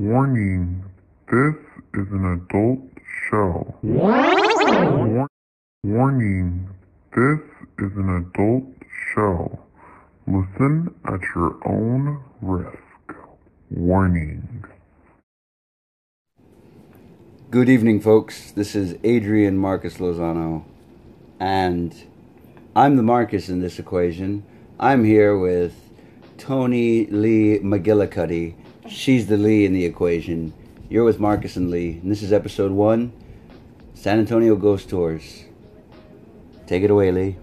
Warning, this is an adult show. War- Warning, this is an adult show. Listen at your own risk. Warning. Good evening, folks. This is Adrian Marcus Lozano, and I'm the Marcus in this equation. I'm here with Tony Lee McGillicuddy. She's the Lee in the equation. You're with Marcus and Lee, and this is episode one San Antonio Ghost Tours. Take it away, Lee.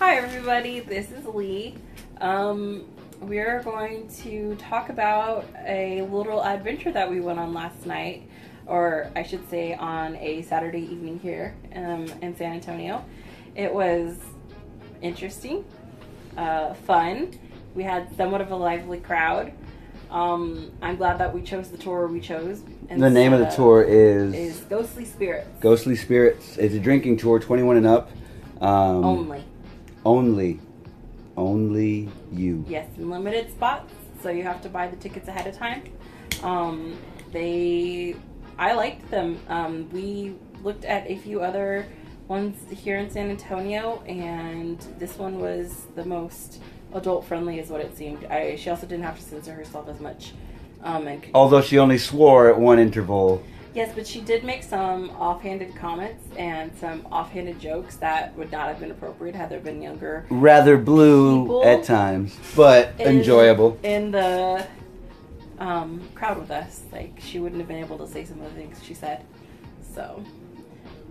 Hi, everybody. This is Lee. Um, we're going to talk about a little adventure that we went on last night, or I should say, on a Saturday evening here um, in San Antonio. It was interesting, uh, fun. We had somewhat of a lively crowd. Um, I'm glad that we chose the tour we chose. The name of the tour is, is Ghostly Spirits Ghostly Spirits. It's a drinking tour, 21 and up. Um, only. Only. Only you. Yes, in limited spots, so you have to buy the tickets ahead of time. Um, they, I liked them. Um, we looked at a few other ones here in San Antonio, and this one was the most adult friendly, is what it seemed. I, she also didn't have to censor herself as much. Um, and Although she only swore at one interval. Yes, but she did make some offhanded comments and some offhanded jokes that would not have been appropriate had there been younger rather blue at times, but in- enjoyable. in the um, crowd with us. Like she wouldn't have been able to say some of the things she said. So,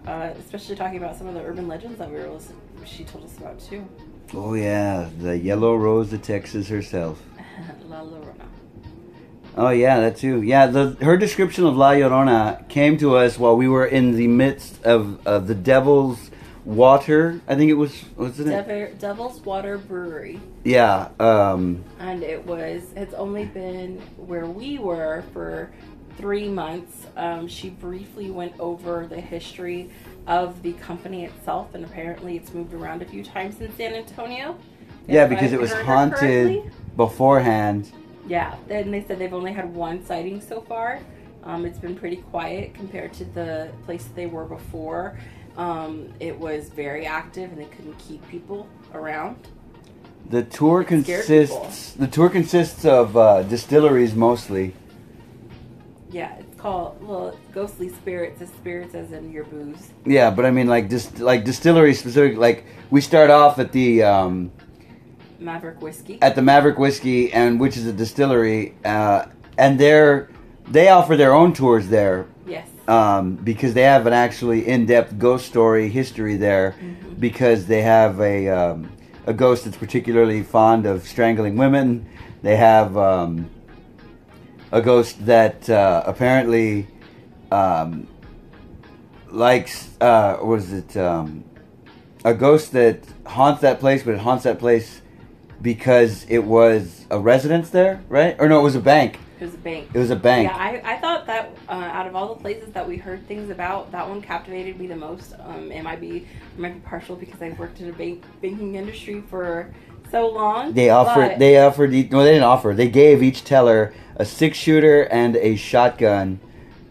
uh, especially talking about some of the urban legends that we were listening, she told us about too. Oh yeah, the Yellow Rose of Texas herself. La Llorona. Oh yeah, that too. Yeah, the her description of La Llorona came to us while we were in the midst of uh, the Devil's Water. I think it was wasn't it? Dev- Devil's Water Brewery, Yeah. Um, and it was. It's only been where we were for three months. Um, she briefly went over the history of the company itself, and apparently it's moved around a few times in San Antonio. yeah, because it was haunted correctly. beforehand. Yeah, and they said they've only had one sighting so far. Um, it's been pretty quiet compared to the place that they were before. Um, it was very active, and they couldn't keep people around. The tour It consists. The tour consists of uh, distilleries mostly. Yeah, called well, ghostly spirits. As spirits as in your booze. Yeah, but I mean like just like distillery specific. Like we start off at the um, Maverick whiskey. at the Maverick Whiskey, and which is a distillery, uh, and they're they offer their own tours there yes. um, because they have an actually in-depth ghost story history there Mhm. because they have a um, a ghost that's particularly fond of strangling women. They have um, a ghost that uh, apparently um, likes uh, what is it? Um, a ghost that haunts that place, but it haunts that place because it was a residence there, right? Or no, it was a bank. It was a bank. It was a bank. Yeah, I, I thought that uh, out of all the places that we heard things about, that one captivated me the most. Um, it might be it might be partial because I've worked in the bank, banking industry for so long. They offered. They offered. No, they didn't offer. They gave each teller a six shooter and a shotgun,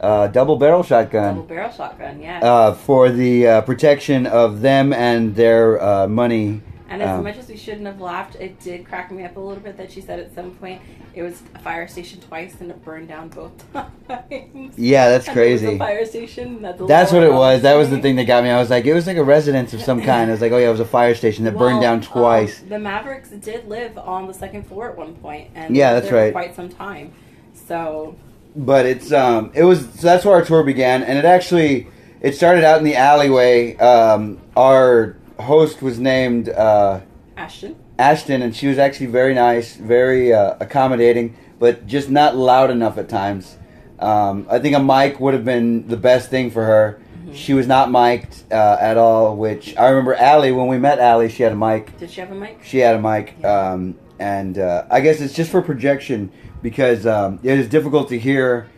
uh, double barrel shotgun. double barrel shotgun. Yeah. uh, for the uh, protection of them and their uh, money. And as um, much as we shouldn't have laughed, it did crack me up a little bit that she said at some point it was a fire station twice and it burned down both times. Yeah, that's And it was crazy. a fire station. That's, That's what it was. That was the thing that got me. I was like, it was like a residence of some kind. I was like, oh yeah, it was a fire station that burned down twice. um, the Mavericks did live on the second floor at one point, and Yeah, that's right. Quite some time. So but it's um it was so that's where our tour began and it actually it started out in the alleyway um our host was named uh Ashton, ashton and she was actually very nice very uh, accommodating but just not loud enough at times. Um i think a mic would have been the best thing for her. She was not mic'd uh, at all which i remember Allie when we met Allie she had a mic. Did she have a mic? she had a mic, um, and uh, I guess it's just for projection because um, it is difficult to hear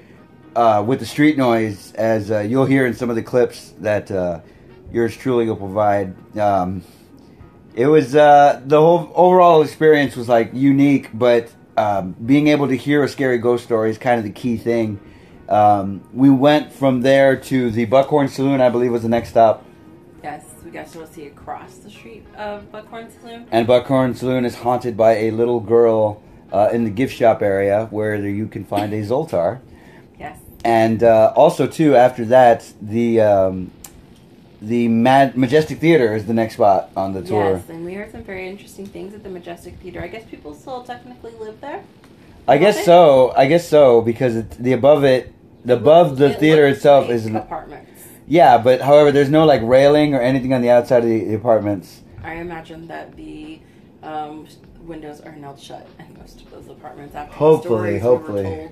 uh, with the street noise, as uh, you'll hear in some of the clips that uh, yours truly will provide. Um, it was uh, the whole overall experience was like unique, but um, being able to hear a scary ghost story is kind of the key thing. Um, we went from there to the Buckhorn Saloon, I believe was the next stop. Yes, we got to see across the street of Buckhorn Saloon. And Buckhorn Saloon is haunted by a little girl uh, in the gift shop area where you can find a Zoltar. Yes. And uh, also, too, after that, the um, the Mad- Majestic Theater is the next spot on the tour. Yes, and we heard some very interesting things at the Majestic Theater. I guess people still technically live there. I guess Okay. so. I guess so because it, the above it, the above the It theater itself like is an, apartments. yeah. But however, there's no like railing or anything on the outside of the, the apartments. I imagine that the um, windows are nailed shut in most of those apartments. After Hopefully, hopefully. told.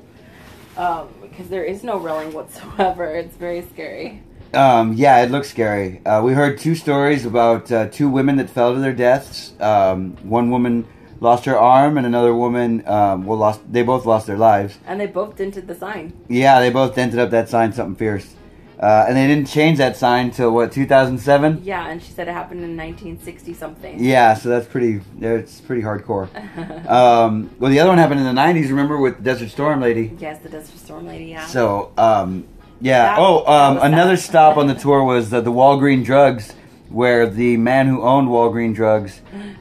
Um, because there is no railing whatsoever. It's very scary. Um, yeah, it looks scary. Uh, we heard two stories about uh, two women that fell to their deaths. Um, one woman lost her arm, and another woman, um, well, lost. They both lost their lives. And they both dented the sign. Yeah, they both dented up that sign, something fierce. Uh, and they didn't change that sign till what 2007. Yeah, and she said it happened in 1960 something. Yeah, so that's pretty. It's pretty hardcore. Um, well, the other one happened in the '90s. Remember with Desert Storm Lady. yes, the Desert Storm Lady. Yeah. So, um, yeah. That- oh, um, another stop on the tour was uh, the Walgreen Drugs, where the man who owned Walgreen Drugs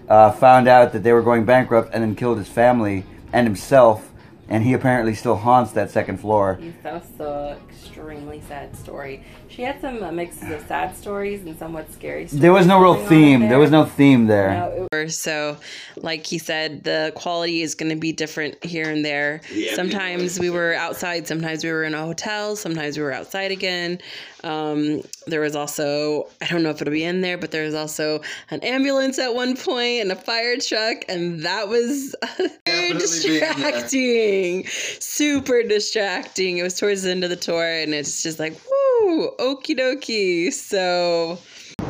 uh, found out that they were going bankrupt and then killed his family and himself, and he apparently still haunts that second floor. Yes, that was so extremely sad story. She had some uh, mixes of sad stories and somewhat scary stories. There was no real theme. there. There was no theme there. No, it so, like he said, the quality is going to be different here and there. sometimes we were outside, sometimes we were in a hotel, sometimes we were outside again. Um, there was also, I don't know if it'll be in there, but there was also an ambulance at one point and a fire truck, and that was very Definitely be in there. distracting. Super distracting. It was towards the end of the tour, and it's just like, woo, okie dokie. So,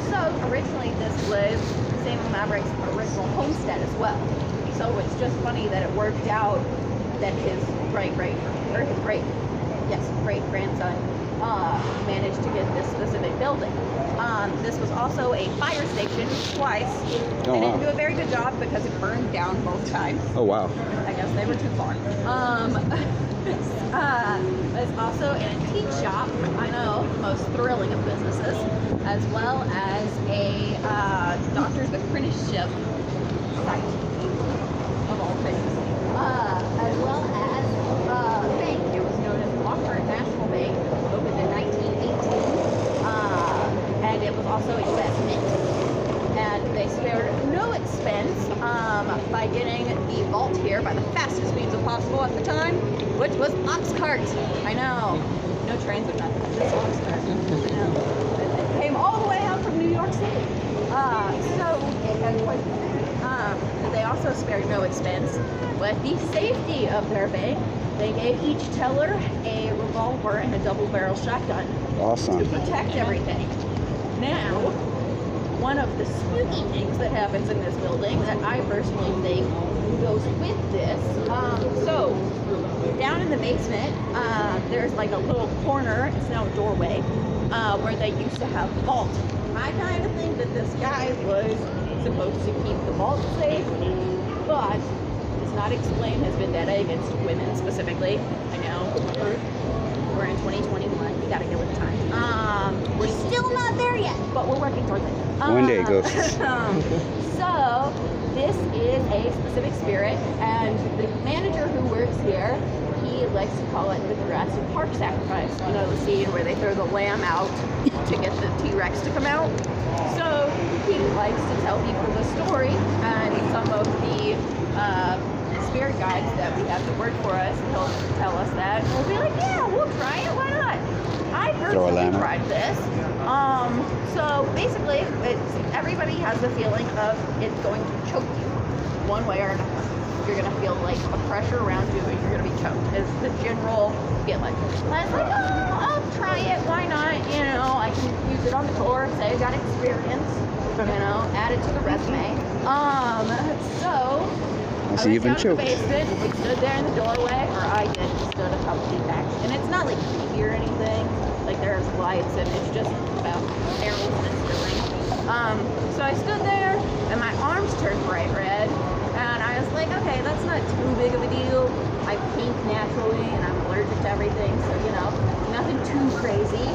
So originally this was Samuel Maverick's original homestead as well. So it's just funny that it worked out that his great great or his great yes great grandson uh, managed to get this specific building. Um, this was also a fire station twice. Oh, they didn't do a very good job because it burned down both times. Oh wow. I guess they were too far. Um, uh, there's also an antique shop. I know, the most thrilling of businesses, as well as a uh, doctor's apprenticeship site of all things, uh, as well as uh, a bank. It was known as Lockhart National Bank, opened in 1918, uh, and it was also mint and they spared no expense um, by getting the vault here by the fastest means possible at the time, which was ox cart. I know, no trains or nothing. Just ox cart. I know. It came all the way out from New York City. Uh, so, um, they also spared no expense with the safety of their bank. They gave each teller a revolver and a double-barrel shotgun Awesome. to protect everything. Now, one of the spooky things that happens in this building that I personally think goes with this. Um, so, down in the basement, uh, there's like a little corner, it's now a doorway, uh, where they used to have vault. I kind of think that this guy was supposed to keep the vault safe, but does not explain his vendetta against women specifically. I know, we're in 2021. We gotta get with the times. Um, we're still not there yet, but we're working towards it. One day, Um, ghosts. so this is a specific spirit, and the manager who works here, he likes to call it the Jurassic Park sacrifice. You know the scene where they throw the lamb out to get the T-Rex to come out. So he likes to tell people the story, and some of the uh, spirit guides that we have that work for us, he'll tell us that. and We'll be like, yeah, we'll try it. Why not? I Throw a personally lamb out. tried this. Um, so basically, it's everybody has the feeling of it's going to choke you, one way or another. You're gonna feel like a pressure around you, and you're gonna be choked. Is the general feeling. And I was like, oh, I'll try it. Why not? You know, I can use it on the tour. Say I got experience. You know, add it to the resume. Um, so I see you've been choked. the basement. We stood there in the doorway, or I did. Stood a couple feet back, and it's not like creepy or anything. Like there's lights, and it's just about arrows and ceiling. Um, so I stood there, and my arms turned bright red, And I was like, okay, that's not too big of a deal. I pink naturally, and I'm allergic to everything, so you know, nothing too crazy.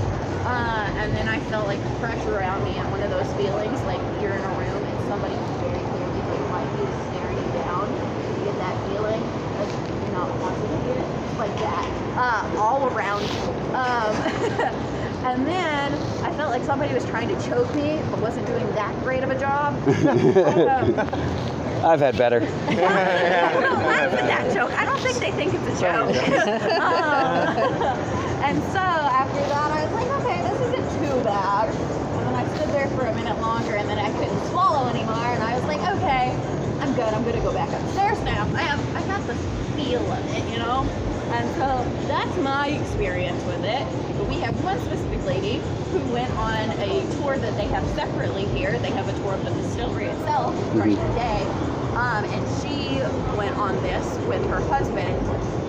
Uh, and then I felt like pressure around me, and one of those feelings like you're in a room and somebody very clearly behind you is staring you down. You get that feeling like you're not wanted here, like that, uh, all around you. Um, and then I felt like somebody was trying to choke me, but wasn't doing that great of a job. Um, I've had better. don't laugh at that joke. I don't think they think it's a joke. um, and so after that, I was like, okay, this isn't too bad. And then I stood there for a minute longer, and then I couldn't swallow anymore. And I was like, okay, I'm good. I'm gonna go back upstairs now. I have, I got the feel of it, you know. And so that's my experience with it. But we have one specific lady who went on a tour that they have separately here. They have a tour of the distillery itself during the day. Um, and she went on this with her husband.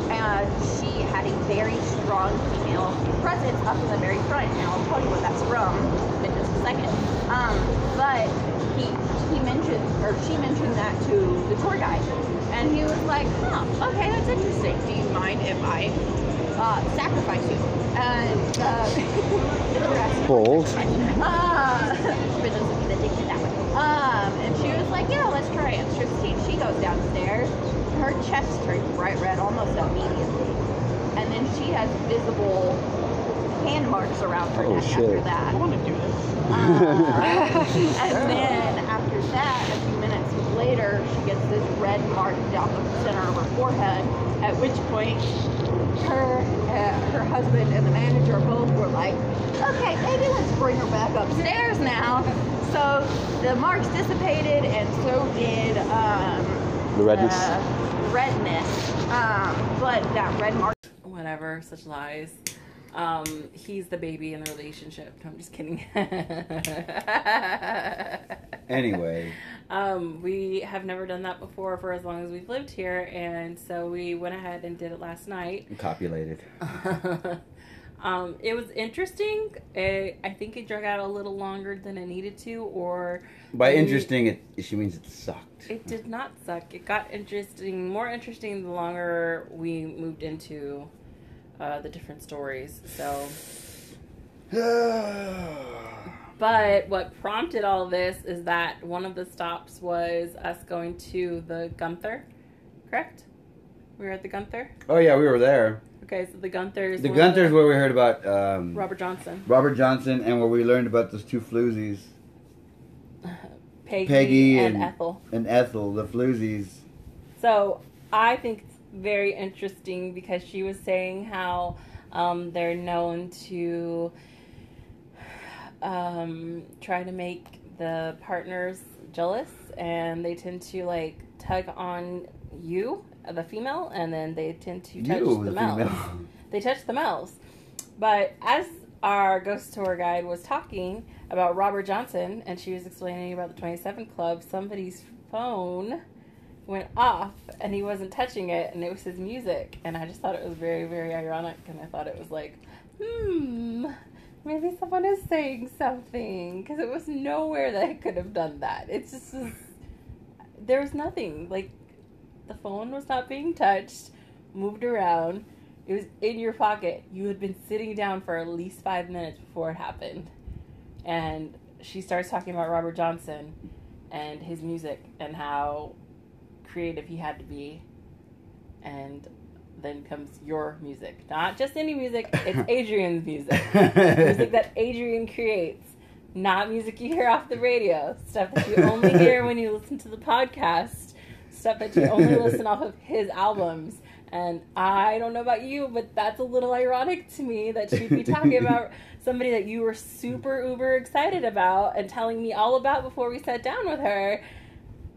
And she had a very strong female presence up in the very front. Now I'll tell you what that's from in just a second. Um, but he he mentioned or she mentioned that to the tour guide. And he was like, huh, okay, that's interesting. Do you mind if I uh, sacrifice you? And uh, Bold. uh, but doesn't mean addicted that way. Um, and she was like, yeah, let's try it. Christine, she goes downstairs. Her chest turns bright red almost immediately. And then she has visible hand marks around her Oh, neck shit. after that. I want to do this. Uh, and then after that, a few minutes later, she gets this red mark down the center of her forehead. At which point, her uh, her husband and the manager both were like, "Okay, maybe let's bring her back upstairs now." So the marks dissipated, and so did um, The redness. the redness. Um, but that red mark. Whatever, such lies. Um, he's the baby in the relationship. No, I'm just kidding. Anyway, Um, we have never done that before for as long as we've lived here, and so we went ahead and did it last night. copulated. um, it was interesting. It, I think it drug out a little longer than it needed to, or By we- interesting, it she means it sucked. It did not suck. It got interesting, more interesting the longer we moved into uh, the different stories. So, but what prompted all this is that one of the stops was us going to the Gunter, correct? We were at the Gunter. oh yeah, we were there. Okay, so the Gunter's. The Gunter's where we heard about um, Robert Johnson, Robert Johnson and where we learned about those two floozies Peggy, Peggy and, and- Ethel. and Ethel, the floozies. So I think it's very interesting because she was saying how um, they're known to um, try to make the partners jealous, and they tend to like tug on you, the female, and then they tend to touch You, the, the males. They touch the males. But as our ghost tour guide was talking about Robert Johnson, and she was explaining about the 27 Club, somebody's phone went off and he wasn't touching it and it was his music and i just thought it was very very ironic and i thought it was like hmm maybe someone is saying something because it was nowhere that i could have done that. It's just there was nothing. Like the phone was not being touched moved around. It was in your pocket. You had been sitting down for at least five minutes before it happened. And she starts talking about robert johnson and his music and how creative he had to be. And then comes your music. Not just any music it's adrian's music. Music that adrian creates not music you hear off the radio. Stuff that you only hear when you listen to the podcast. Stuff that you only listen off of his albums. And i don't know about you but that's a little ironic to me that she'd be talking about somebody that you were super uber excited about and telling me all about before we sat down with her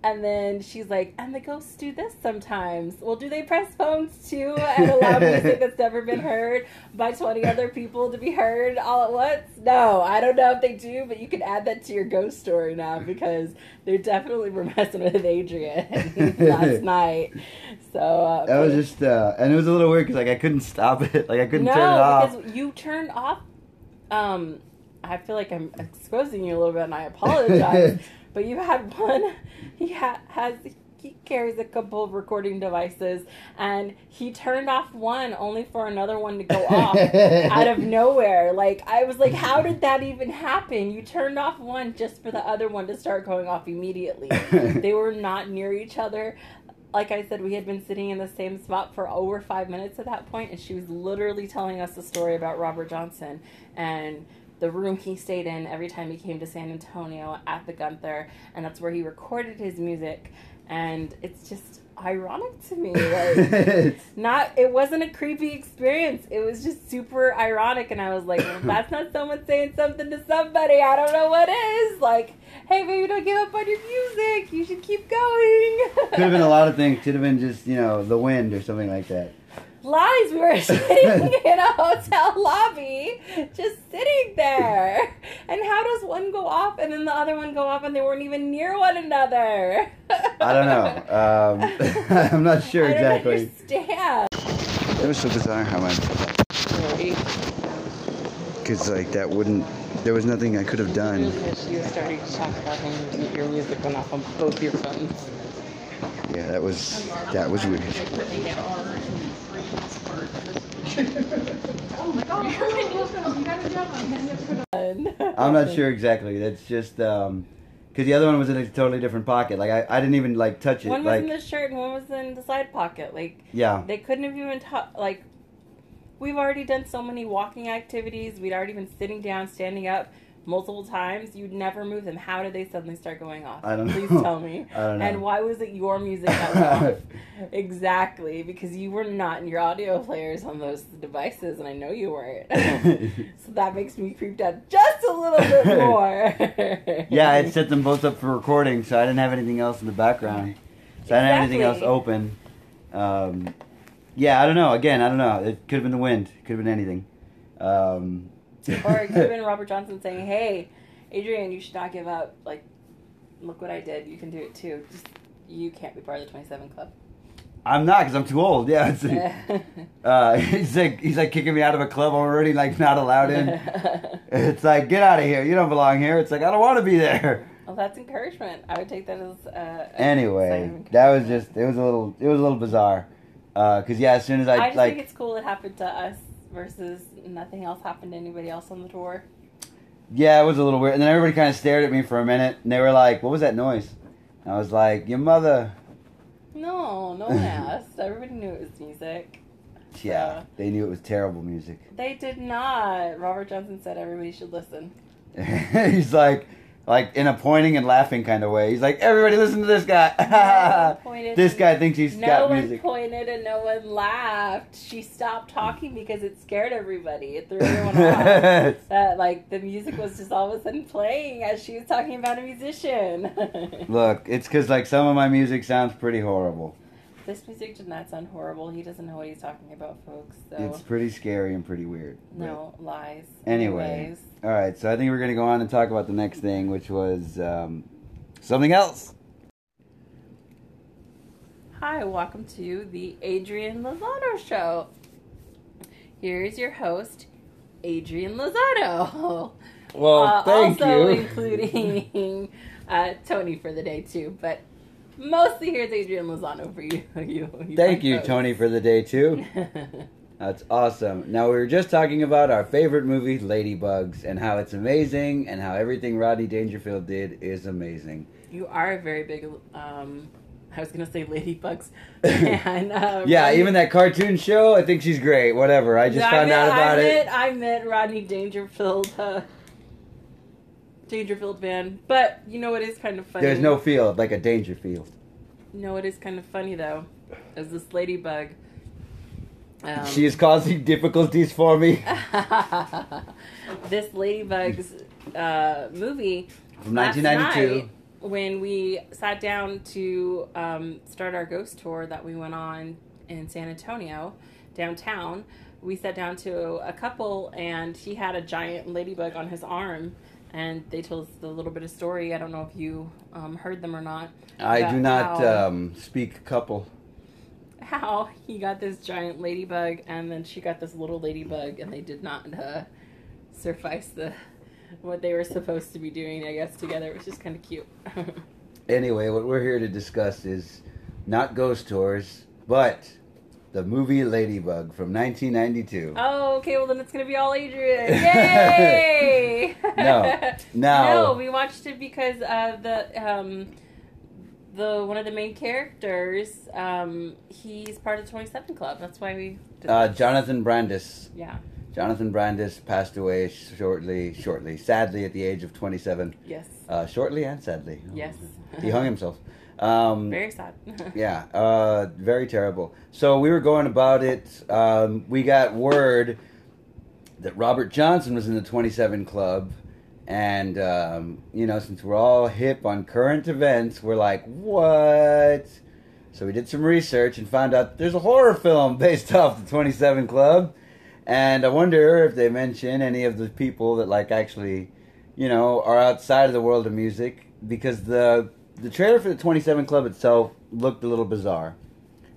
and then she's like, and the ghosts do this sometimes. Well, do they press phones too and allow music that's never been heard by 20 other people to be heard all at once? No, I don't know if they do, but you can add that to your ghost story now because they definitely were messing with Adrian last night. So, uh, That was just, uh, and it was a little weird because like I couldn't stop it, like I couldn't no, turn it off. because you turned off. Um, I feel like I'm exposing you a little bit, and I apologize. But you had one. He ha- has he carries a couple of recording devices, and he turned off one only for another one to go off out of nowhere. Like I was like, how did that even happen? You turned off one just for the other one to start going off immediately. they were not near each other. Like I said, we had been sitting in the same spot for over five minutes at that point, and she was literally telling us a story about Robert Johnson and the room he stayed in every time he came to San Antonio at the Gunter, and that's where he recorded his music. And it's just ironic to me. Like, not it wasn't a creepy experience. It was just super ironic, and I was like, well, that's not someone saying something to somebody. I don't know what is. Like, hey, baby, don't give up on your music. You should keep going. Could have been a lot of things. Could have been just you know the wind or something like that. Lies. We were sitting in a hotel lobby, just sitting there. And how does one go off and then the other one go off and they weren't even near one another? I don't know. Um, I'm not sure I don't exactly. understand. It was so bizarre how I, because like that wouldn't. There was nothing I could have done. She was starting to talk about him. Your music went off on both your phones. Yeah, that was that was weird. I'm not sure exactly. That's just um, because the other one was in a totally different pocket. Like I, I didn't even like touch it. One was like in the shirt and one was in the side pocket. Like yeah, they couldn't have even ta- like. We've already done so many walking activities. We'd already been sitting down, standing up multiple times. You'd never move them. How did they suddenly start going off? I don't Please know. tell me. I don't know. And why was it your music that went off? exactly, because you were not in your audio players on those devices, and I know you weren't. so that makes me creeped out just a little bit more. yeah, I had set them both up for recording, so I didn't have anything else in the background. So I didn't have anything else open. Um, yeah, I don't know. Again, I don't know. It could have been the wind. It could have been anything. Um, or it could have been Robert Johnson saying, "Hey, Adrian, you should not give up. Like, look what I did. You can do it too. Just you can't be part of the 27 Club." I'm not because I'm too old. Yeah, it's, uh, he's like he's like kicking me out of a club already like not allowed in. It's like get out of here. You don't belong here. It's like I don't want to be there. well, that's encouragement. I would take that as. Uh, Anyway, that was just it was a little it was a little bizarre. Because yeah, as soon as I, I just like think it's cool it happened to us versus nothing else happened to anybody else on the tour. yeah, it was a little weird. And then everybody kind of stared at me for a minute, and they were like, "What was that noise?" And I was like, "Your mother." No, no one asked. Everybody knew it was music. Yeah, So- they knew it was terrible music. They did not. Robert Johnson said everybody should listen. He's like, like in a pointing and laughing kind of way. He's like, "Everybody, listen to this guy." pointed this guy thinks he's No got music. No one pointed and no one laughed. She stopped talking because it scared everybody. It threw everyone off. That like the music was just all of a sudden playing as she was talking about a musician. Look, it's because like some of my music sounds pretty horrible. This music did not sound horrible. He doesn't know what he's talking about, folks. So It's pretty scary and pretty weird. no lies. Anyway. Anyways. All right, so I think we're gonna go on and talk about the next thing, which was um, something else. Hi, welcome to the Adrian Lozano Show. Here's your host, Adrian Lozano. Well, Uh, thank also you. including uh, Tony for the day too, but mostly here's Adrian Lozano for you. you, you Thank you, folks. Tony, for the day too. That's awesome. Now we were just talking about our favorite movie, Ladybugs, and how it's amazing, and how everything Rodney Dangerfield did is amazing. you are a very big. Um, I was gonna say ladybugs. and, uh, Yeah, Rodney- even that cartoon show, I think she's great. Whatever. I just found meant- out about I it. I meant Rodney Dangerfield. Uh, Dangerfield van, but you know it is kind of funny. There's no field like a danger Dangerfield. No, it is kind of funny though. Is this ladybug? Um, she is causing difficulties for me. this ladybug's uh, movie From last 1992. night, when we sat down to um, start our ghost tour that we went on in San Antonio downtown. We sat down to a couple, and he had a giant ladybug on his arm, and they told us a little bit of story. I don't know if you um, heard them or not. I do not how- um, speak couple. how he got this giant ladybug and then she got this little ladybug and they did not uh, suffice the what they were supposed to be doing i guess together it was just kind of cute Anyway, what we're here to discuss is not ghost tours, but the movie Ladybug from 1992. Oh, okay. Well, then it's gonna be all Adrian. Yay! No. No. no. We watched it because uh, the um, the one of the main characters. Um, he's part of the Twenty Seven Club. That's why we. Did Uh. Jonathan Brandis. Yeah. Jonathan Brandis passed away shortly, shortly, sadly, at the age of 27. Yes. Uh, shortly and sadly. Yes. He hung himself. Um, Very sad. Yeah, uh, very terrible. So we were going about it. Um, we got word that Robert Johnson was in the 27 Club. And, um, you know, since we're all hip on current events, we're like, what? So we did some research and found out there's a horror film based off the 27 Club. And I wonder if they mention any of the people that, like, actually, you know, are outside of the world of music. Because the the trailer for the 27 Club itself looked a little bizarre.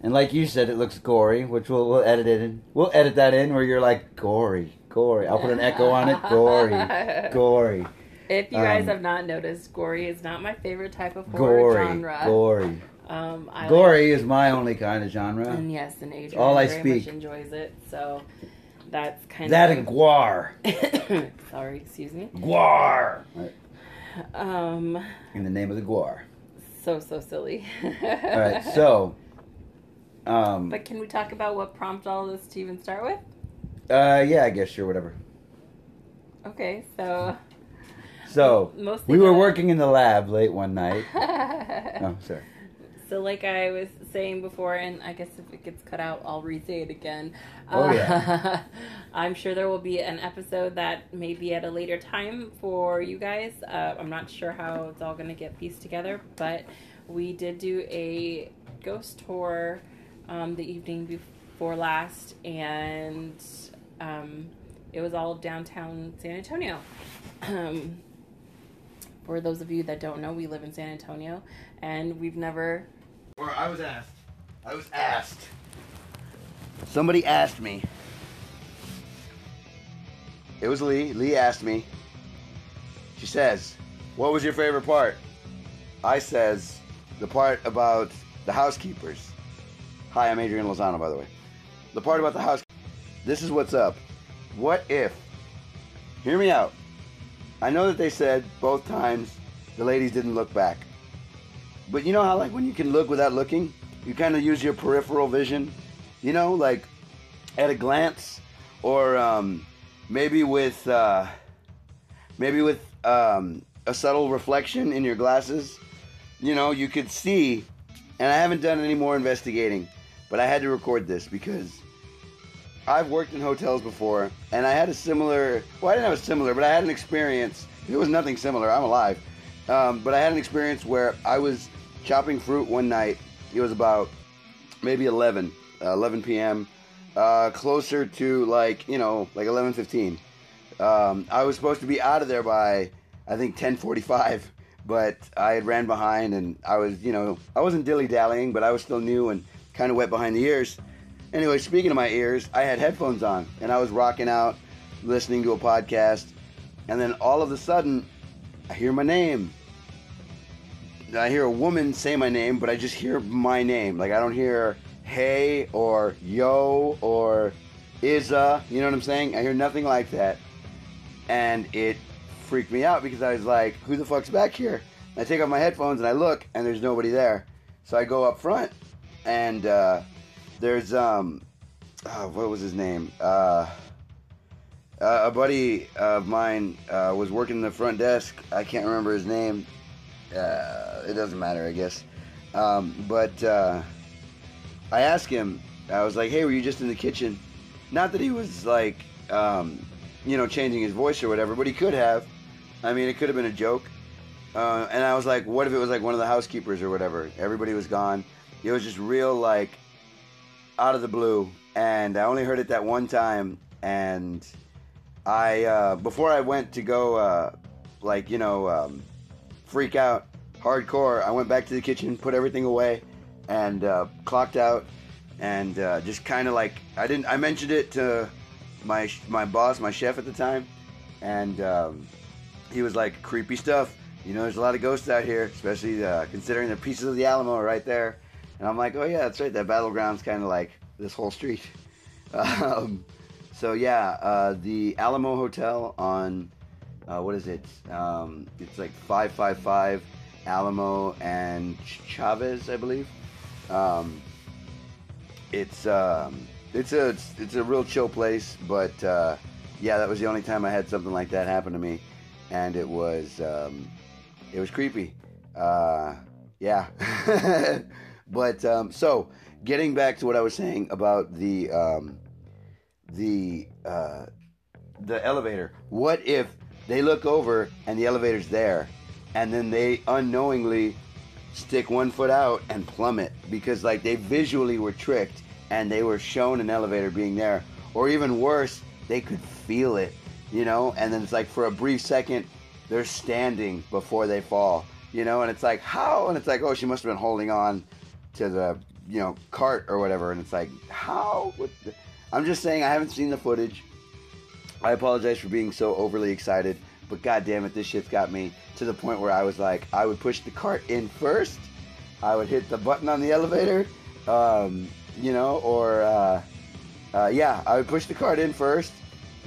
And like you said, it looks gory, which we'll, we'll edit it in. We'll edit that in where you're like, gory, gory. I'll put an echo on it, gory, gory, If you guys Um, have not noticed, gory is not my favorite type of horror gory, genre. gory. Um, I Gory is my only kind of genre. And yes, and Adrian all I speak. enjoys it. So that's kind That of that and guar. Sorry, excuse me. Guar. Um, In the name of the guar. So so silly. All right, so. Um, But can we talk about what prompted all this to even start with? uh, yeah, I guess sure, whatever. Okay, so So mostly we were working in the lab late one night. Oh, sorry. So, like I was saying before, and I guess if it gets cut out, I'll re-say it again. Oh, Uh, yeah. I'm sure there will be an episode that may be at a later time for you guys. Uh, I'm not sure how it's all going to get pieced together, but we did do a ghost tour um, the evening before last, and um, it was all downtown San Antonio. Um, for those of you that don't know, we live in San Antonio, and we've never Or I was asked. I was asked. Somebody asked me. It was Lee. Lee asked me. She says, "What was your favorite part?" I says, "The part about the housekeepers." Hi, I'm Adrian Lozano, by the way. The part about the house. This is what's up. What if? Hear me out. I know that they said both times the ladies didn't look back. But you know how like when you can look without looking, you kind of use your peripheral vision, you know, like at a glance, or um, maybe with uh, maybe with um, a subtle reflection in your glasses. You know, you could see. And I haven't done any more investigating, but I had to record this because I've worked in hotels before, and I had a similar. Well, I didn't have a similar, but I had an experience. It was nothing similar. I'm alive. Um, but I had an experience where I was chopping fruit one night. It was about maybe 11, uh, 11 p.m., uh, closer to like you know like 11:15. Um, I was supposed to be out of there by I think 10:45, but I had ran behind and I was you know I wasn't dilly dallying, but I was still new and kind of wet behind the ears. Anyway, speaking of my ears, I had headphones on and I was rocking out, listening to a podcast, and then all of a sudden, I hear my name. I hear a woman say my name, but I just hear my name. Like I don't hear hey or yo or Izza. You know what I'm saying? I hear nothing like that, and it freaked me out because I was like, "Who the fuck's back here?" And I take off my headphones and I look, and there's nobody there. So I go up front, and uh, there's um, oh, what was his name? Uh, uh, a buddy of mine uh, was working the front desk. I can't remember his name. Uh, it doesn't matter, I guess. Um, but uh, I asked him. I was like, "Hey, were you just in the kitchen?" Not that he was like, um, you know, changing his voice or whatever, but he could have. I mean, it could have been a joke. Uh, and I was like, "What if it was like one of the housekeepers or whatever?" Everybody was gone. It was just real, like, out of the blue. And I only heard it that one time. And I, uh, before I went to go, uh, like, you know, um, freak out hardcore, I went back to the kitchen, put everything away, and uh, clocked out. And uh, just kind of like, I didn't, I mentioned it to my, my boss, my chef at the time. And um, he was like, creepy stuff. You know, there's a lot of ghosts out here, especially uh, considering the pieces of the Alamo right there. And I'm like, oh yeah, that's right. That battleground's kind of like this whole street. Um, so yeah, uh, the Alamo Hotel on uh, what is it? Um, it's like five five five Alamo and Chavez, I believe. Um, it's um, it's a it's, it's a real chill place, but uh, yeah, that was the only time I had something like that happen to me, and it was um, it was creepy. Uh, yeah, but um, so getting back to what I was saying about the um, the uh, the elevator. What if they look over and the elevator's there, and then they unknowingly stick one foot out and plummet because like they visually were tricked and they were shown an elevator being there, or even worse, they could feel it, you know. And then it's like for a brief second, they're standing before they fall, you know. And it's like how? And it's like oh, she must have been holding on to the you know cart or whatever. And it's like how? What the- I'm just saying I haven't seen the footage. I apologize for being so overly excited, but god damn it, this shit's got me to the point where I was like, I would push the cart in first, I would hit the button on the elevator, um, you know, or uh, uh, yeah, I would push the cart in first,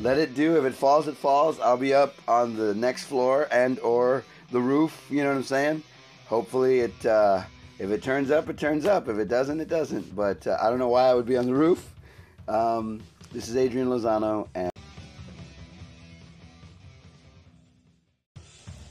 let it do. If it falls, it falls. I'll be up on the next floor and or the roof. You know what I'm saying? Hopefully, it uh, if it turns up, it turns up. If it doesn't, it doesn't. But uh, I don't know why I would be on the roof. Um, this is Adrian Lozano, and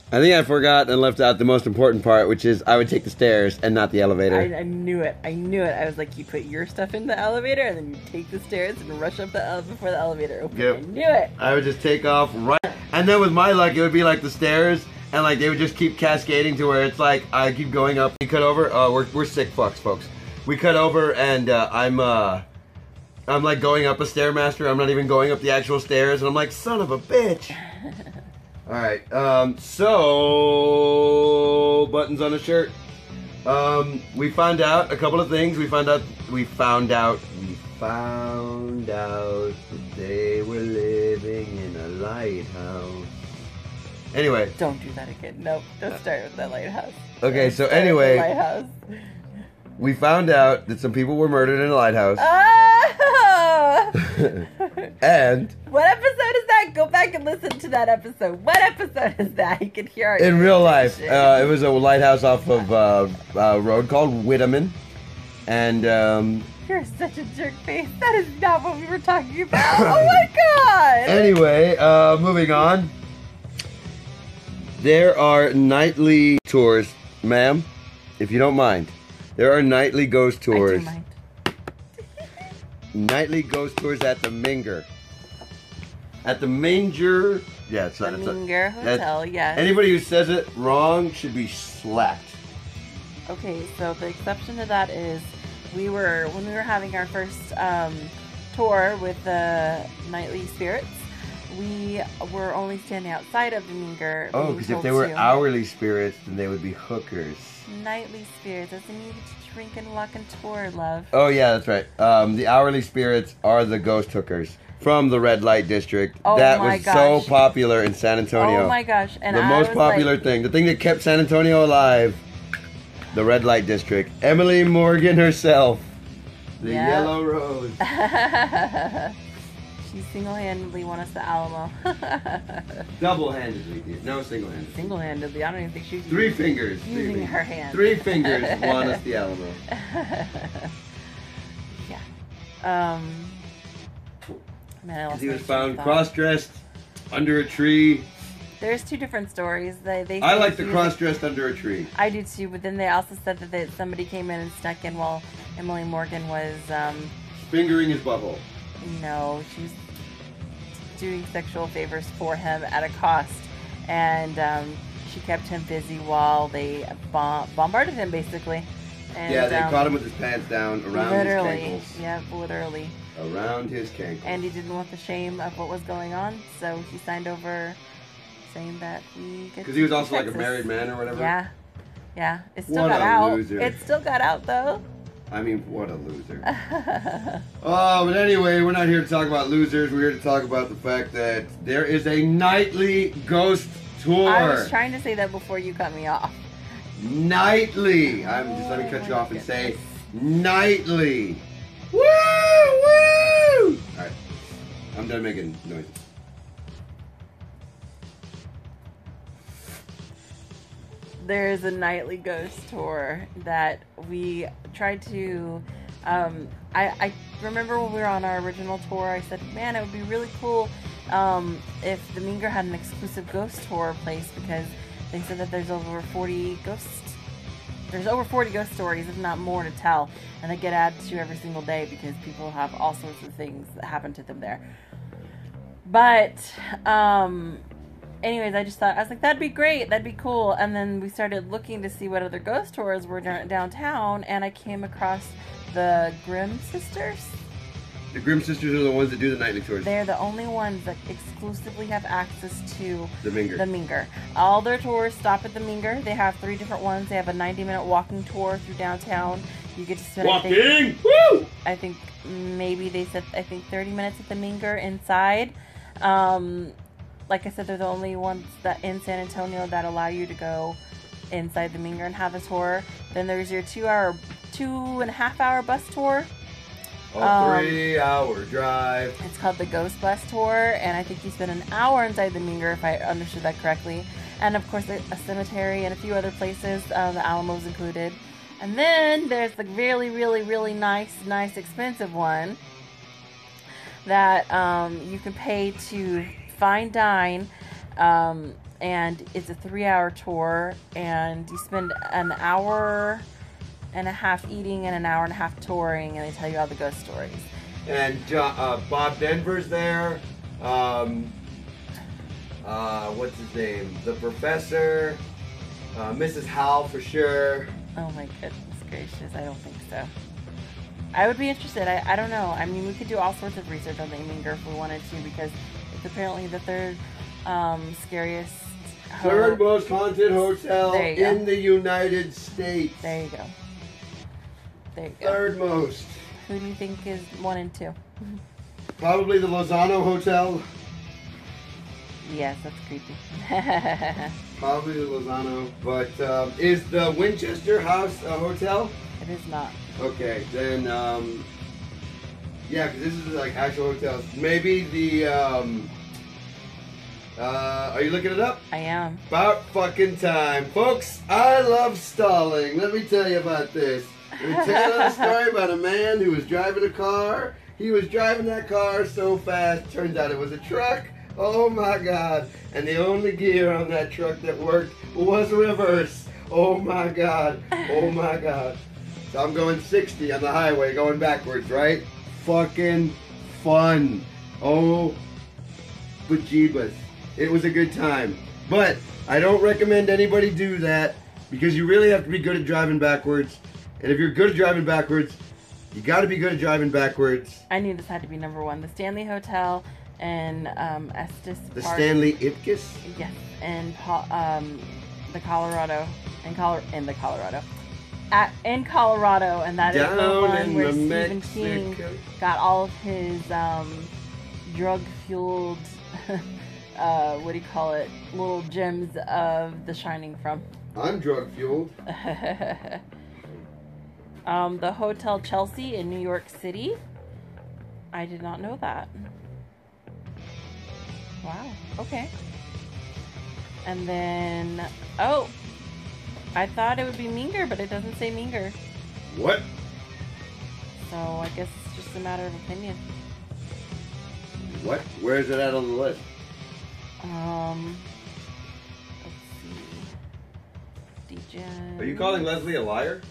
I think I forgot and left out the most important part, which is I would take the stairs and not the elevator. I, I knew it. I knew it. I was like, you put your stuff in the elevator, and then you take the stairs and rush up the ele- before the elevator opens. Yep. I knew it. I would just take off right, and then with my luck, it would be like the stairs, and like they would just keep cascading to where it's like I keep going up. We cut over. Uh, we're we're sick fucks, folks. We cut over, and uh, I'm uh, I'm like going up a stairmaster. I'm not even going up the actual stairs, and I'm like, son of a bitch. All right. Um, so buttons on the shirt. Um, we found out a couple of things. We found out. We found out. We found out that they were living in a lighthouse. Anyway. Don't do that again. Nope. Don't start with the lighthouse. Okay. Don't So start with the anyway, lighthouse. We found out that some people were murdered in a lighthouse, Ah! and what episode is that? Go back and listen to that episode. What episode is that? You can hear our in real life, uh, it was a lighthouse off of uh, a road called Whitteman, and. Um, You're such a jerk face. That is not what we were talking about. oh my god! Anyway, uh, moving on. There are nightly tours, ma'am, if you don't mind. There are nightly ghost tours. Nightly ghost tours at the Menger. At the Manger. Yeah, it's The not. it's Menger Hotel, yes. Anybody who says it wrong should be slapped. Okay, so the exception to that is we were when we were having our first um, tour with the nightly spirits. We were only standing outside of the Menger. Oh, because if they were to. hourly spirits, then they would be hookers. Nightly spirits, mean you to drink and walk and tour, love. Oh yeah, that's right. Um, the hourly spirits are the ghost hookers from the red light district. Oh that was gosh. so popular in San Antonio. Oh my gosh! And the I most popular like, thing, the thing that kept San Antonio alive, the red light district. Emily Morgan herself, the Yeah. yellow rose. she single-handedly won us the Alamo. Double-handedly, no single-handed. single-handedly, I don't even think she was Three fingers. three using fingers. her hand. Three fingers won us the Alamo. yeah. Um. Man, I lost He was found cross-dressed under a tree. There's two different stories. They they. I like the cross-dressed under a tree. I do too, but then they also said that they, somebody came in and snuck in while Emily Morgan was, um, Fingering his butthole. no, she was doing sexual favors for him at a cost, and um, she kept him busy while they bomb- bombarded him, basically. And, yeah, they um, caught him with his pants down around literally, his cankles. Yeah, literally. Around his cankles. And he didn't want the shame of what was going on, so he signed over saying that he Because he was also like a married man or whatever. Yeah, yeah. It still What got out. loser. It still got out though. I mean, what a loser. oh, but anyway, we're not here to talk about losers. We're here to talk about the fact that there is a nightly ghost tour. I was trying to say that before you cut me off. nightly. I'm just let me oh cut Oh you my off and say nightly. Woo! Woo! Alright. I'm done making noises. There's a nightly ghost tour that we tried to um, I, I remember when we were on our original tour i said man it would be really cool um, if the Menger had an exclusive ghost tour place because they said that there's over 40 ghosts there's over 40 ghost stories if not more to tell and they get added to every single day because people have all sorts of things that happen to them there. But um anyways, I just thought I was like, that'd be great, that'd be cool. And then we started looking to see what other ghost tours were downtown, and I came across the Grimm Sisters. The Grimm sisters are the ones that do the nightly tours. They're the only ones that exclusively have access to The Menger. the Menger. All their tours stop at the Menger. They have three different ones. They have a 90-minute walking tour through downtown. You get to spend I think, Walking! Woo! I think maybe they said I think 30 minutes at the Menger inside. Um, like I said, they're the only ones that in San Antonio that allow you to go inside the Menger and have a tour. Then there's your two-hour, two and a half hour bus tour. A Um, three hour drive. It's called the Ghost Bus Tour, and I think you spend an hour inside the Menger, if I understood that correctly. And of course, a, a cemetery and a few other places. Uh, the Alamo's included. And then there's the really, really, really nice, nice, expensive one that um, you can pay to fine dine. Um, and it's a three hour tour, and you spend an hour and a half eating and an hour and a half touring, and they tell you all the ghost stories. And Jo- uh, Bob Denver's there. Um, uh, what's his name? The professor. Uh, Mrs. Howell for sure. Oh my goodness gracious, I don't think so. I would be interested. I, I don't know. I mean, we could do all sorts of research on the Menger if we wanted to because apparently the third um, scariest. Third most haunted hotel in the United States. There you go. There you go. Third most. Who do you think is one and two? Probably the Lozano Hotel. Yes, that's creepy. Probably the Lozano. But um, is the Winchester House a hotel? it is not. Okay, then um, yeah, because this is like actual hotels. Maybe the um, uh, are you looking it up? I am. About fucking time, folks. I love stalling. Let me tell you about this. Let me tell you a story about a man who was driving a car. He was driving that car so fast. Turns out it was a truck. Oh my god! And the only gear on that truck that worked was reverse. Oh my god! Oh my god! So I'm going 60 on the highway, going backwards, right? Fucking fun. Oh, bejeebus. It was a good time. But I don't recommend anybody do that because you really have to be good at driving backwards. And if you're good at driving backwards, you got to be good at driving backwards. I knew this had to be number one. The Stanley Hotel and um, Estes The Park. Stanley Ipkiss. Yes, Po- um, the Colorado, in Col- in the Colorado, at in Colorado, and that is the one where the Stephen King got all of his um, drug-fueled, uh, what do you call it, little gems of The Shining from. I'm drug fueled. um, the Hotel Chelsea in New York City. I did not know that. Wow. Okay. And then, oh, I thought it would be Menger, but it doesn't say Menger. What? So I guess it's just a matter of opinion. What? Where is it at on the list? Um, let's see. Are you calling Leslie a liar?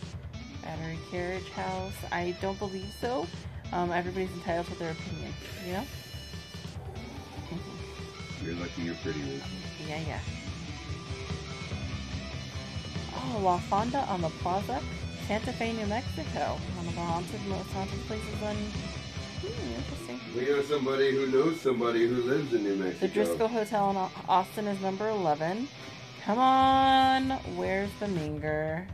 Battery Carriage House. I don't believe so. Um, everybody's entitled to their opinion. You know? You're lucky you're pretty. Ruth. Yeah, yeah. Oh, La Fonda on the Plaza, Santa Fe, New Mexico. One of the haunted, most haunted places on. Hmm, interesting. We know somebody who knows somebody who lives in New Mexico. The Driscoll Hotel in Austin is number 11. Come on, where's the Menger?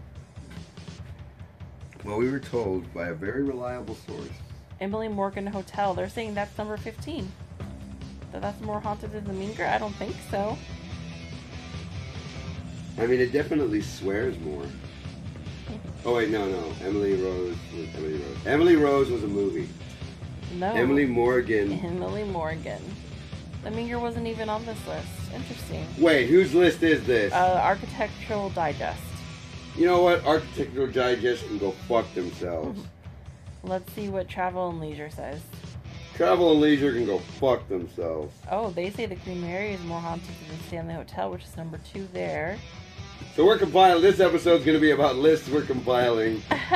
Well, we were told by a very reliable source. Emily Morgan Hotel. They're saying that's number 15. That that's more haunted than the Menger? I don't think so. I mean, it definitely swears more. Oh wait, no, no. Emily Rose was Emily Rose. Emily Rose was a movie. No. Emily Morgan. Emily Morgan. That Mean Girl wasn't even on this list. Interesting. Wait, whose list is this? Uh, Architectural Digest. you know what? Architectural Digest can go fuck themselves. Let's see what Travel and Leisure says. Travel and Leisure can go fuck themselves. Oh, they say the Queen Mary is more haunted than the Stanley Hotel, which is number two there. So we're compiling. This episode's going to be about lists we're compiling.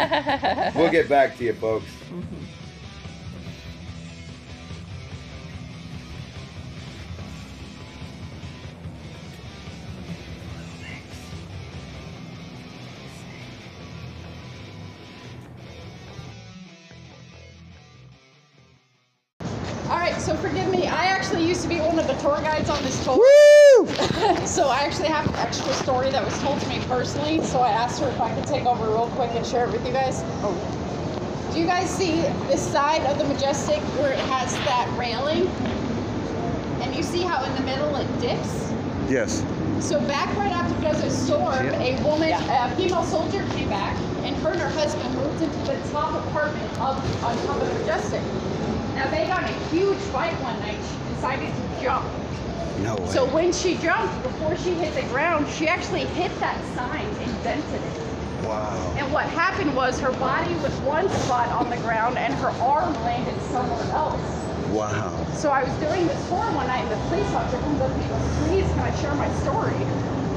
we'll get back to you, folks. All So I asked her if I could take over real quick and share it with you guys. Oh. Do you guys see this side of the Majestic where it has that railing? And you see how in the middle it dips? Yes. So back right after Desert Storm, a woman, a female soldier came back, and her and her husband moved into the top apartment of on top of the Majestic. Now they got in a huge fight one night. She decided to jump. No way. So when she jumped, before she hit the ground, she actually hit that sign and dented it. wow. And what happened was her body was one spot on the ground, and her arm landed somewhere else. Wow. So I was doing this tour one night, and the police officer comes up and he goes, "Please, can I share my story?"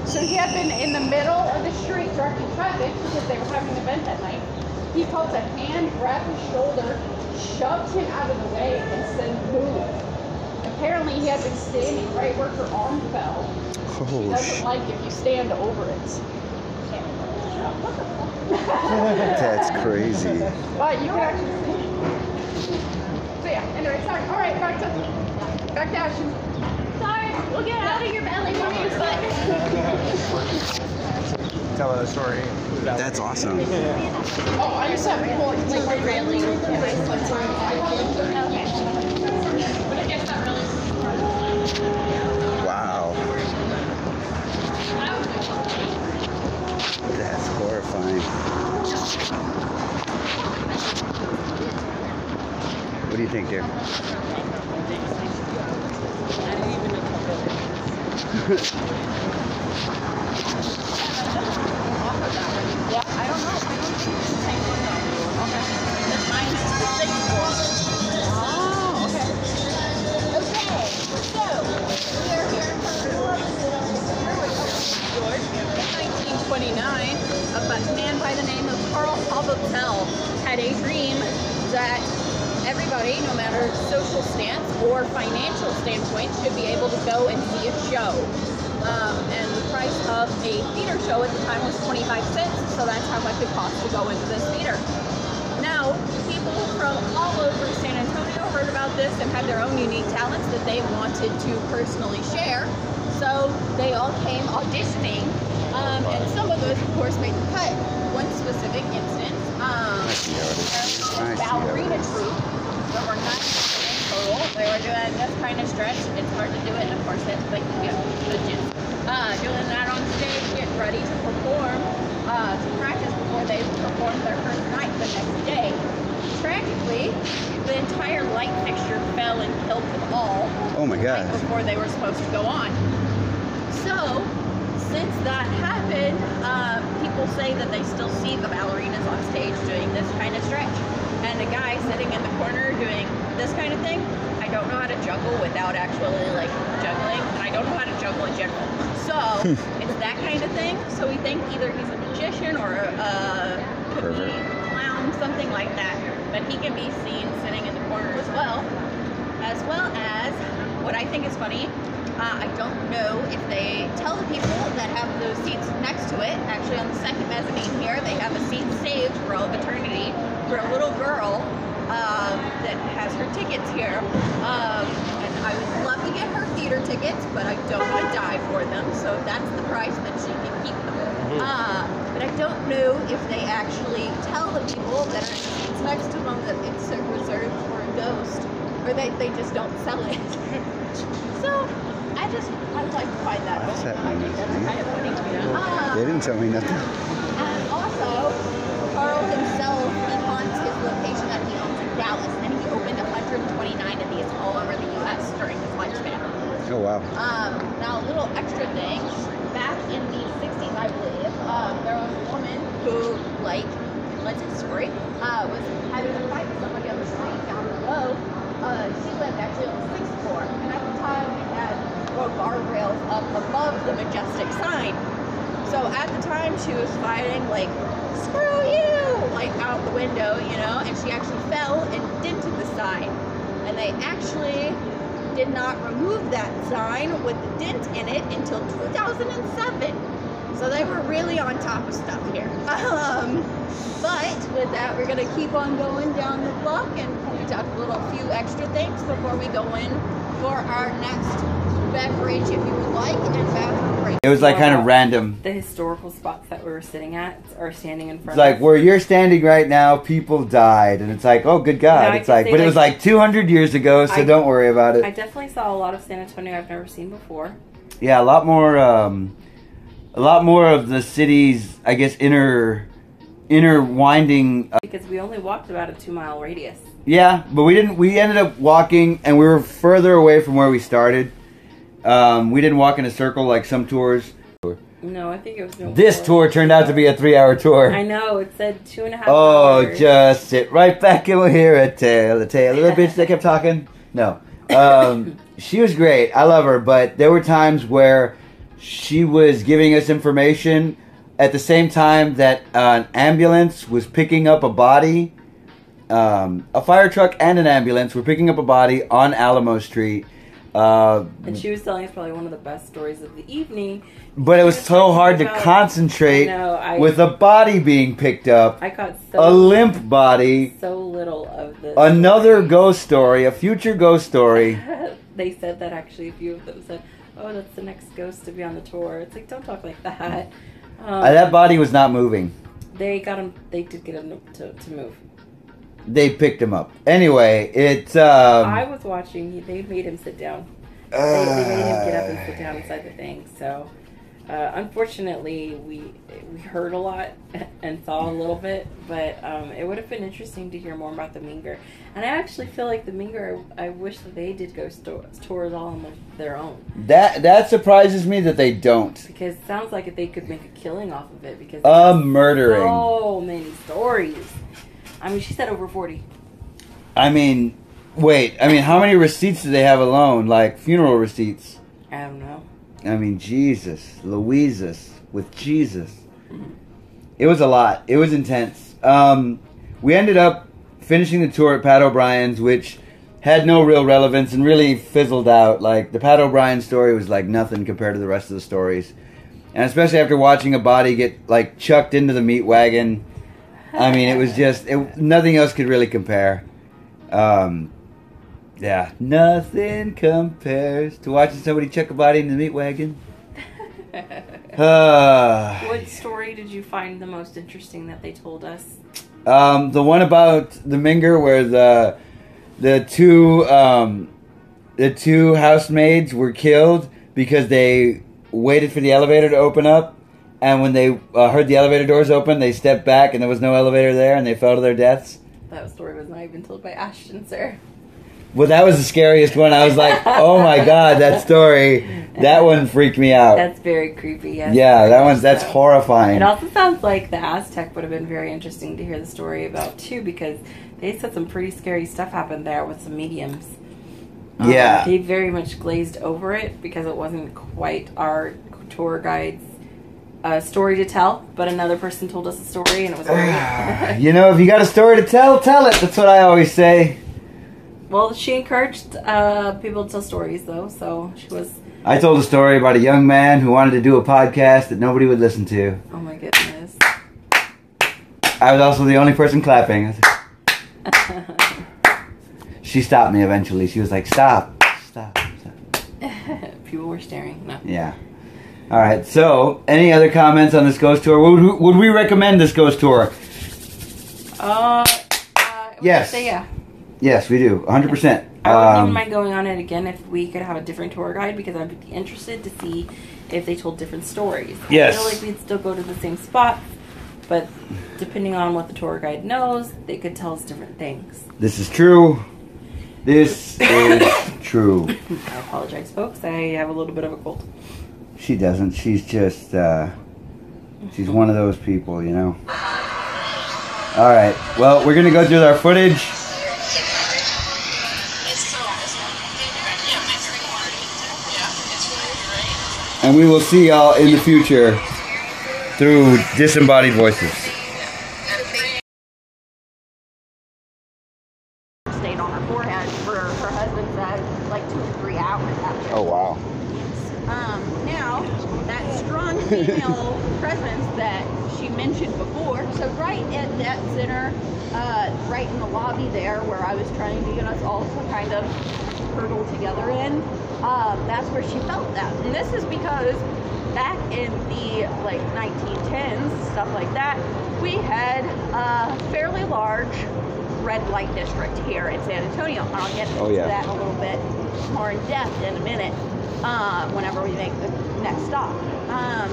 So he had been in the middle of the street directing traffic because they were having an event that night. He felt a hand grab his shoulder, shoved him out of the way, and said, "Move." Apparently, he had been standing right where her arm fell. He Oh, doesn't like if you stand over it. that's crazy. But you can actually see. So yeah, anyway, sorry. All right, back to back to action. Sorry, we'll get out of your belly for you, but tell a story. That's awesome. oh, I just have to pull it like right railing. But I guess that really. Wow. That's horrifying. What do you think, dear? Yeah, stretch. It's hard to do it in a corset, but you get the gist. Uh, doing that on stage, getting ready to perform, uh, to practice before they perform their first night the next day. Tragically, the entire light fixture fell and killed them all Oh my right God. before they were supposed to go on. So, since that happened, uh, people say that they still see the ballerinas on stage doing this kind of stretch. And a guy sitting in the corner doing this kind of thing, don't know how to juggle without actually like juggling, and I don't know how to juggle in general. So, it's that kind of thing. So we think either he's a magician or a, a could be Pervert. clown, something like that. But he can be seen sitting in the corner as well as well as what I think is funny. Uh, I don't know if they tell the people that have those seats next to it. Actually, on the second mezzanine here, they have a seat saved for all of eternity for a little girl um, that has her tickets here. Um, and I would love to get her theater tickets, but I don't want to die for them. So that's the price that she can keep them. Uh, but I don't know if they actually tell the people that are in seats next to them that it's reserved for a ghost or they, they just don't sell it. so I just I'd like to find that. What's out. happening I think that's me? kind of funny. Uh, They didn't tell me nothing. Oh wow. Um, now, a little extra thing. Back in the 60s, I believe, um, there was a woman who, like, let's story, uh, was having a fight with somebody on the street down below. Uh, she lived actually on the sixth floor, and at the time we had little guardrails up above the majestic sign. So at the time, she was fighting, like, screw you, like, out the window, you know, and she actually fell and dented the sign. And they actually did not remove that sign with the dent in it until 2007. So they were really on top of stuff here. Um, but with that, we're gonna keep on going down the block and point out a little few extra things before we go in for our next beverage, if you would like, and bathroom break. It was like kind of random. The historical spots that we were sitting at or standing in front of. It's like of. where you're standing right now, people died, and it's like, oh, good No, God! I it's can like, say, but it was like- like 200 years ago, so I- don't worry about it. I definitely saw a lot of San Antonio I've never seen before. yeah, a lot more, um, a lot more of the city's, I guess, inner, inner winding. Uh, Because we only walked about a two mile radius. yeah, but we didn't. We ended up walking, and we were further away from where we started. Um, we didn't walk in a circle like some tours. No, I think it was no This tour turned out to be a three-hour tour. I know, it said two and a half Oh, hours. just sit right back and we'll hear a tale, a tale of the bitch that kept talking. No. Um, she was great. I love her, but there were times where she was giving us information at the same time that an ambulance was picking up a body. Um, a fire truck and an ambulance were picking up a body on Alamo Street. Uh, And she was telling us probably one of the best stories of the evening. but it was so hard to concentrate I know, I- with a body being picked up, I caught so a limp body, so little of this. Another story. ghost story, a future ghost story. they said that actually a few of them said, "Oh, that's the next ghost to be on the tour." It's like don't talk like that. Um, Uh, that body was not moving. they got him. They did get him to, to move. They picked him up. Anyway, it's um. I was watching. They made him sit down. They, they made him get up and sit down inside the thing. So, uh, unfortunately, we we heard a lot and saw a little bit, but um, it would have been interesting to hear more about the Menger. And I actually feel like the Menger. I wish that they did go sto- tours all on their own that that surprises me that they don't. because it sounds like they could make a killing off of it because A murdering. so many stories. I mean, she said over forty. I mean, wait. I mean, how many receipts do they have alone? Like funeral receipts. I don't know. I mean, Jesus, Louises with Jesus. It was a lot. It was intense. Um, we ended up finishing the tour at Pat O'Brien's, which had no real relevance and really fizzled out. Like the Pat O'Brien story was like nothing compared to the rest of the stories, and especially after watching a body get like chucked into the meat wagon. I mean, it was just it, nothing else could really compare. Um, yeah, nothing compares to watching somebody chuck a body in the meat wagon. Uh, What story did you find the most interesting that they told us? um, the one about the Menger where the the two um, the two housemaids were killed because they waited for the elevator to open up, and when they uh, heard the elevator doors open, they stepped back and there was no elevator there, and they fell to their deaths. That story was not even told by Ashton, sir. Well, that was the scariest one. I was like, "Oh my god, that story! That one freaked me out." That's very creepy. Yes. yeah, that one's that's so. horrifying. It also sounds like the Aztec would have been very interesting to hear the story about too, because they said some pretty scary stuff happened there with some mediums. Um, Yeah. they very much glazed over it because it wasn't quite our tour guide's uh, story to tell. But another person told us a story, and it was great. you know, if you got a story to tell, tell it. That's what I always say. well, she encouraged uh, people to tell stories, though, so she was. I told a story about a young man who wanted to do a podcast that nobody would listen to. Oh my goodness. I was also the only person clapping. I was like- she stopped me eventually. She was like, "Stop, stop, stop." people were staring. No. Yeah. All right. So, any other comments on this ghost tour? Would we, would we recommend this ghost tour? Uh, uh, Yes. Say yeah. Yes, we do. 100. percent I wouldn't Um, mind going on it again if we could have a different tour guide because I'd be interested to see if they told different stories. Yes. I feel like we'd still go to the same spot, but depending on what the tour guide knows, they could tell us different things. This is true. This is true. I apologize, folks. I have a little bit of a cold. She doesn't. She's just, uh, she's one of those people, you know? All right. Well, we're going to go through our footage. And we will see y'all in the future through disembodied voices. Stayed on her forehead for her husband said like two or three hours after. Oh, wow. Um, now, that strong female presence that she mentioned before, so right at that center, uh, right in the lobby there where I was trying to get us all to kind of hurdle together in, um, that's where she felt that. And this is because back in the like 1910s, stuff like that, we had a fairly large red light district here in San Antonio. I'll get Oh, into yeah. that a little bit more in depth in a minute um, whenever we make the next stop. Um,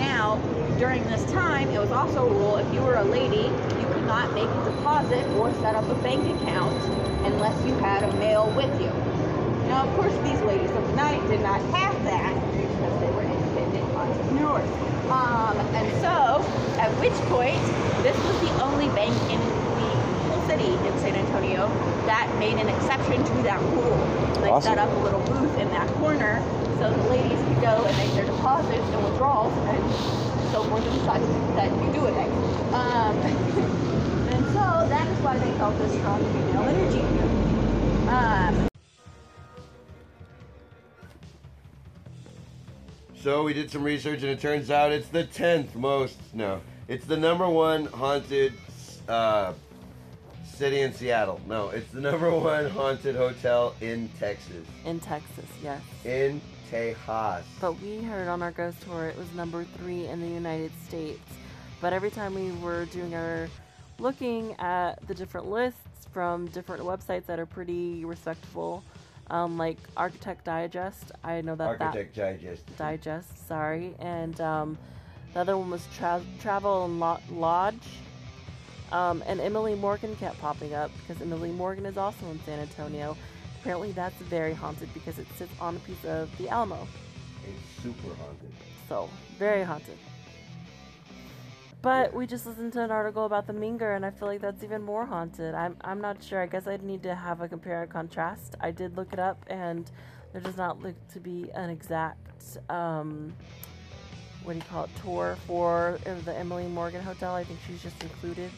now, during this time, it was also a rule if you were a lady, you could not make a deposit or set up a bank account unless you had a male with you. Now, of course, these ladies of the night did not have that because they were independent entrepreneurs. Um, and so, at which point, this was the only bank in the whole city in San Antonio that made an exception to that rule. They Awesome. set up a little booth in that corner so the ladies could go and make their deposits and withdrawals and so forth and such that you do it. Um, and so that is why they felt this strong female energy here. Um, So we did some research, and it turns out it's the tenth most. No, it's the number one haunted uh, city in Seattle. No, it's the number one haunted hotel in Texas. In Texas, yes. In Tejas. But we heard on our ghost tour it was number three in the United States. But every time we were doing our looking at the different lists from different websites that are pretty respectful, um, like Architect Digest, I know that Architect Digest. Digest, sorry, and um, the other one was tra- Travel and Lo- Lodge. Um, and Emily Morgan kept popping up because Emily Morgan is also in San Antonio. Apparently, that's very haunted because it sits on a piece of the Alamo. It's super haunted. So, very haunted. But we just listened to an article about the Menger, and I feel like that's even more haunted. I'm, I'm not sure. I guess I'd need to have a compare and contrast. I did look it up, and there does not look to be an exact, um, what do you call it, tour for uh, the Emily Morgan Hotel. I think she's just included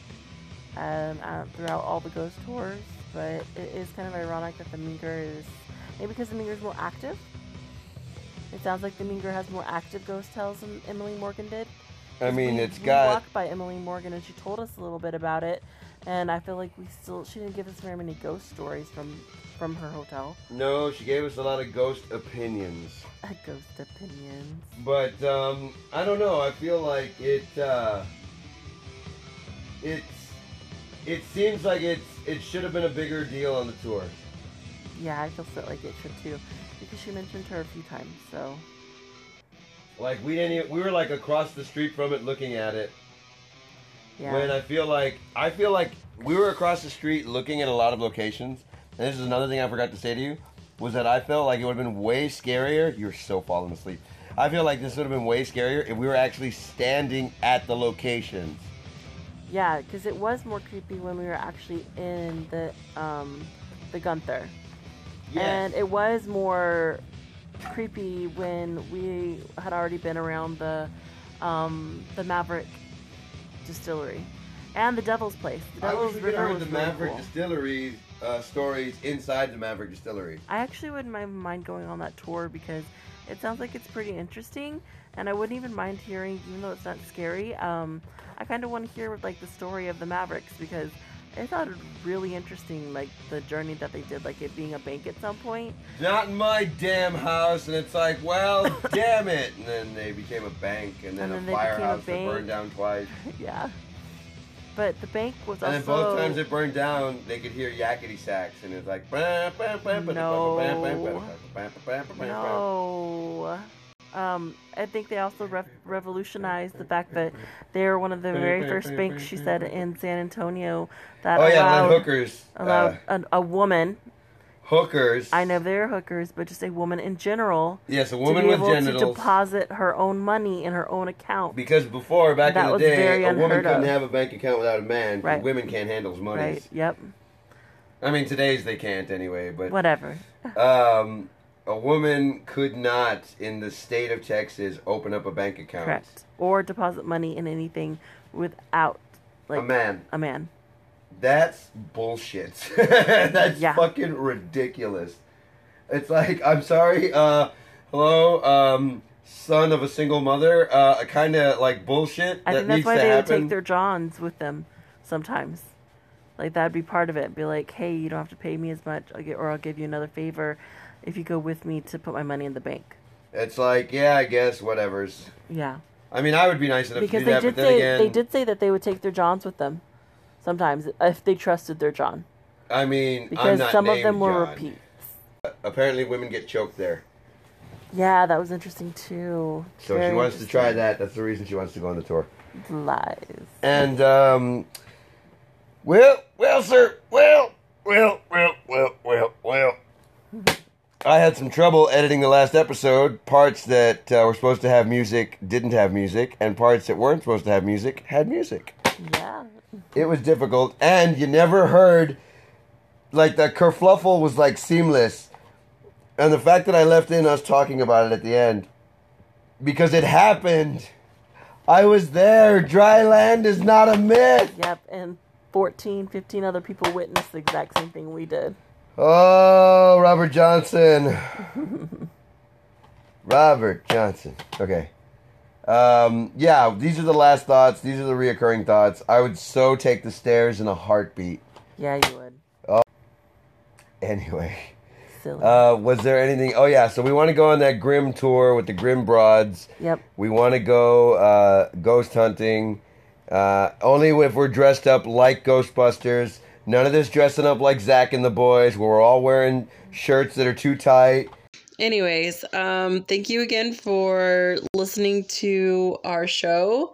um, uh, throughout all the ghost tours. But it is kind of ironic that the Menger is, maybe because the Menger is more active. It sounds like the Menger has more active ghost tales than Emily Morgan did. I mean, we, it's we got. walked by Emily Morgan and she told us a little bit about it, and I feel like we still she didn't give us very many ghost stories from from her hotel. No, she gave us a lot of ghost opinions. A ghost opinions. But um, I don't know. I feel like it. Uh, it's. It seems like it's. It should have been a bigger deal on the tour. Yeah, I feel so like it should too, because she mentioned her a few times. So Like we didn't. Even, we were like across the street from it, looking at it. yeah, When I feel like I feel like we were across the street looking at a lot of locations. And this is another thing I forgot to say to you was that I felt like it would have been way scarier. You're so falling asleep. I feel like this would have been way scarier if we were actually standing at the locations. yeah, because it was more creepy when we were actually in the um the Gunter. And it was more creepy when we had already been around the um, the Maverick Distillery and the Devil's Place. The I Devil's wish we could River heard was the really Maverick cool. Distillery uh, stories inside the Maverick Distillery. I actually wouldn't mind- mind going on that tour because it sounds like it's pretty interesting, and I wouldn't even mind hearing, even though it's not scary. Um, I kind of want to hear like the story of the Mavericks because I thought it really interesting, like the journey that they did, like it being a bank at some point. Not in my damn house, and it's like, well, damn it. And then they became a bank, and then, And then a they became a firehouse that burned down twice. yeah. But the bank was also. And then both times it burned down, they could hear yakety sax, and it's like. No. Um, I think they also rev- revolutionized the fact that they were one of the very first banks, she said, in San Antonio that Oh yeah, allowed, let hookers. allowed Uh, a, a woman hookers. I know they're hookers, but just a woman in general. yes, a to woman be with able genitals. to deposit her own money in her own account. because before, back That in the day, a woman couldn't of. have a bank account without a man. Right. Women can't handle money. Right. Yep. I mean, today's they can't anyway. But Whatever. um, a woman could not, in the state of Texas, open up a bank account. Correct. Or deposit money in anything without like a man. A man. That's bullshit. That's Yeah. fucking ridiculous. It's like, I'm sorry, uh, hello, um, son of a single mother, uh, a kind of like bullshit I that think that's why they would happen. take their Johns with them sometimes. Like that'd be part of it. Be like, hey, you don't have to pay me as much, I'll get, or I'll give you another favor if you go with me to put my money in the bank. It's like, yeah, I guess, whatever's. Yeah, I mean, I would be nice enough because to do they that, did but then say again, they did say that they would take their Johns with them sometimes if they trusted their John. I mean, I'm Because some of them were John. repeats. Apparently, women get choked there. Yeah, that was interesting too. So Very she wants to try that. That's the reason she wants to go on the tour. Lies. And um, well, well, sir, well, well, well, well, well, well. I had some trouble editing the last episode. Parts that uh, were supposed to have music didn't have music, and parts that weren't supposed to have music had music. Yeah. It was difficult, and you never heard like the kerfluffle was like seamless, and the fact that I left in us talking about it at the end because it happened. I was there. Dry land is not a myth. Yep. And 14, 15 other people witnessed the exact same thing we did. Oh, Robert Johnson. Robert Johnson. Okay. Um, yeah, these are the last thoughts. These are the reoccurring thoughts. I would so take the stairs in a heartbeat. Yeah, you would. Oh. Anyway. Silly. Uh, was there anything? Oh yeah, so we want to go on that Grim tour with the Grim Broads. yep. We want to go uh, ghost hunting. Uh, only if we're dressed up like Ghostbusters. None of this dressing up like Zach and the boys, where we're all wearing shirts that are too tight. Anyways, um, thank you again for listening to our show.